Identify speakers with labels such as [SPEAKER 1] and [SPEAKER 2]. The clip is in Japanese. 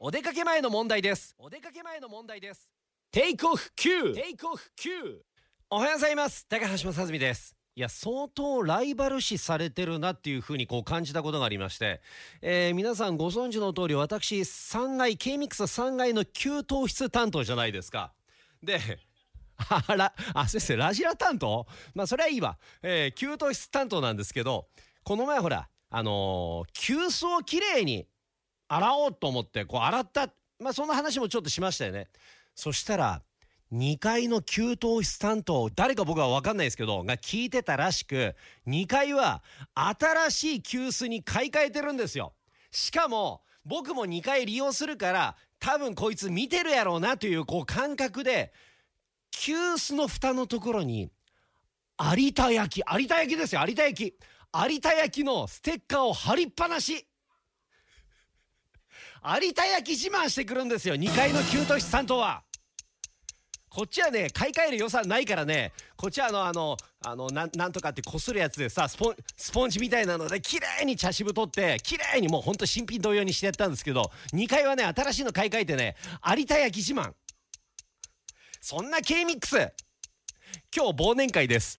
[SPEAKER 1] お出かけ前の問題です。お出かけ前の問題です。テイクオフ9テイクオフ9おはようございます。高橋正澄です。いや相当ライバル視されてるなっていうふうにこう感じたことがありまして、えー皆さんご存知の通り私3階 K ミックス3階の給湯室担当じゃないですか。であらあ先生ラジラ担当？まあそれはいいわ、えー給湯室担当なんですけどこの前ほらあのー急須をきれいに洗おうと思ってこう洗った。まあそんな話もちょっとしましたよね。そしたら2階の給湯室担当誰か僕は分かんないですけどが聞いてたらしく2階は新しい急須に買い替えてるんですよ。しかも僕も2階利用するから多分こいつ見てるやろうなというこう感覚で急須の蓋のところに有田焼有田焼ですよ有田焼有田焼のステッカーを貼りっぱなし。有田焼自慢してくるんですよ2階の給湯室担当は。こっちはね買い替える予算ないからねこっちはあのあのあのなんなんとかってこするやつでさスポンスポンジみたいなので綺麗に茶渋取って綺麗にもうほんと新品同様にしてやったんですけど2階はね新しいの買い替えてね有田焼自慢。そんな K ミックス。今日忘年会です。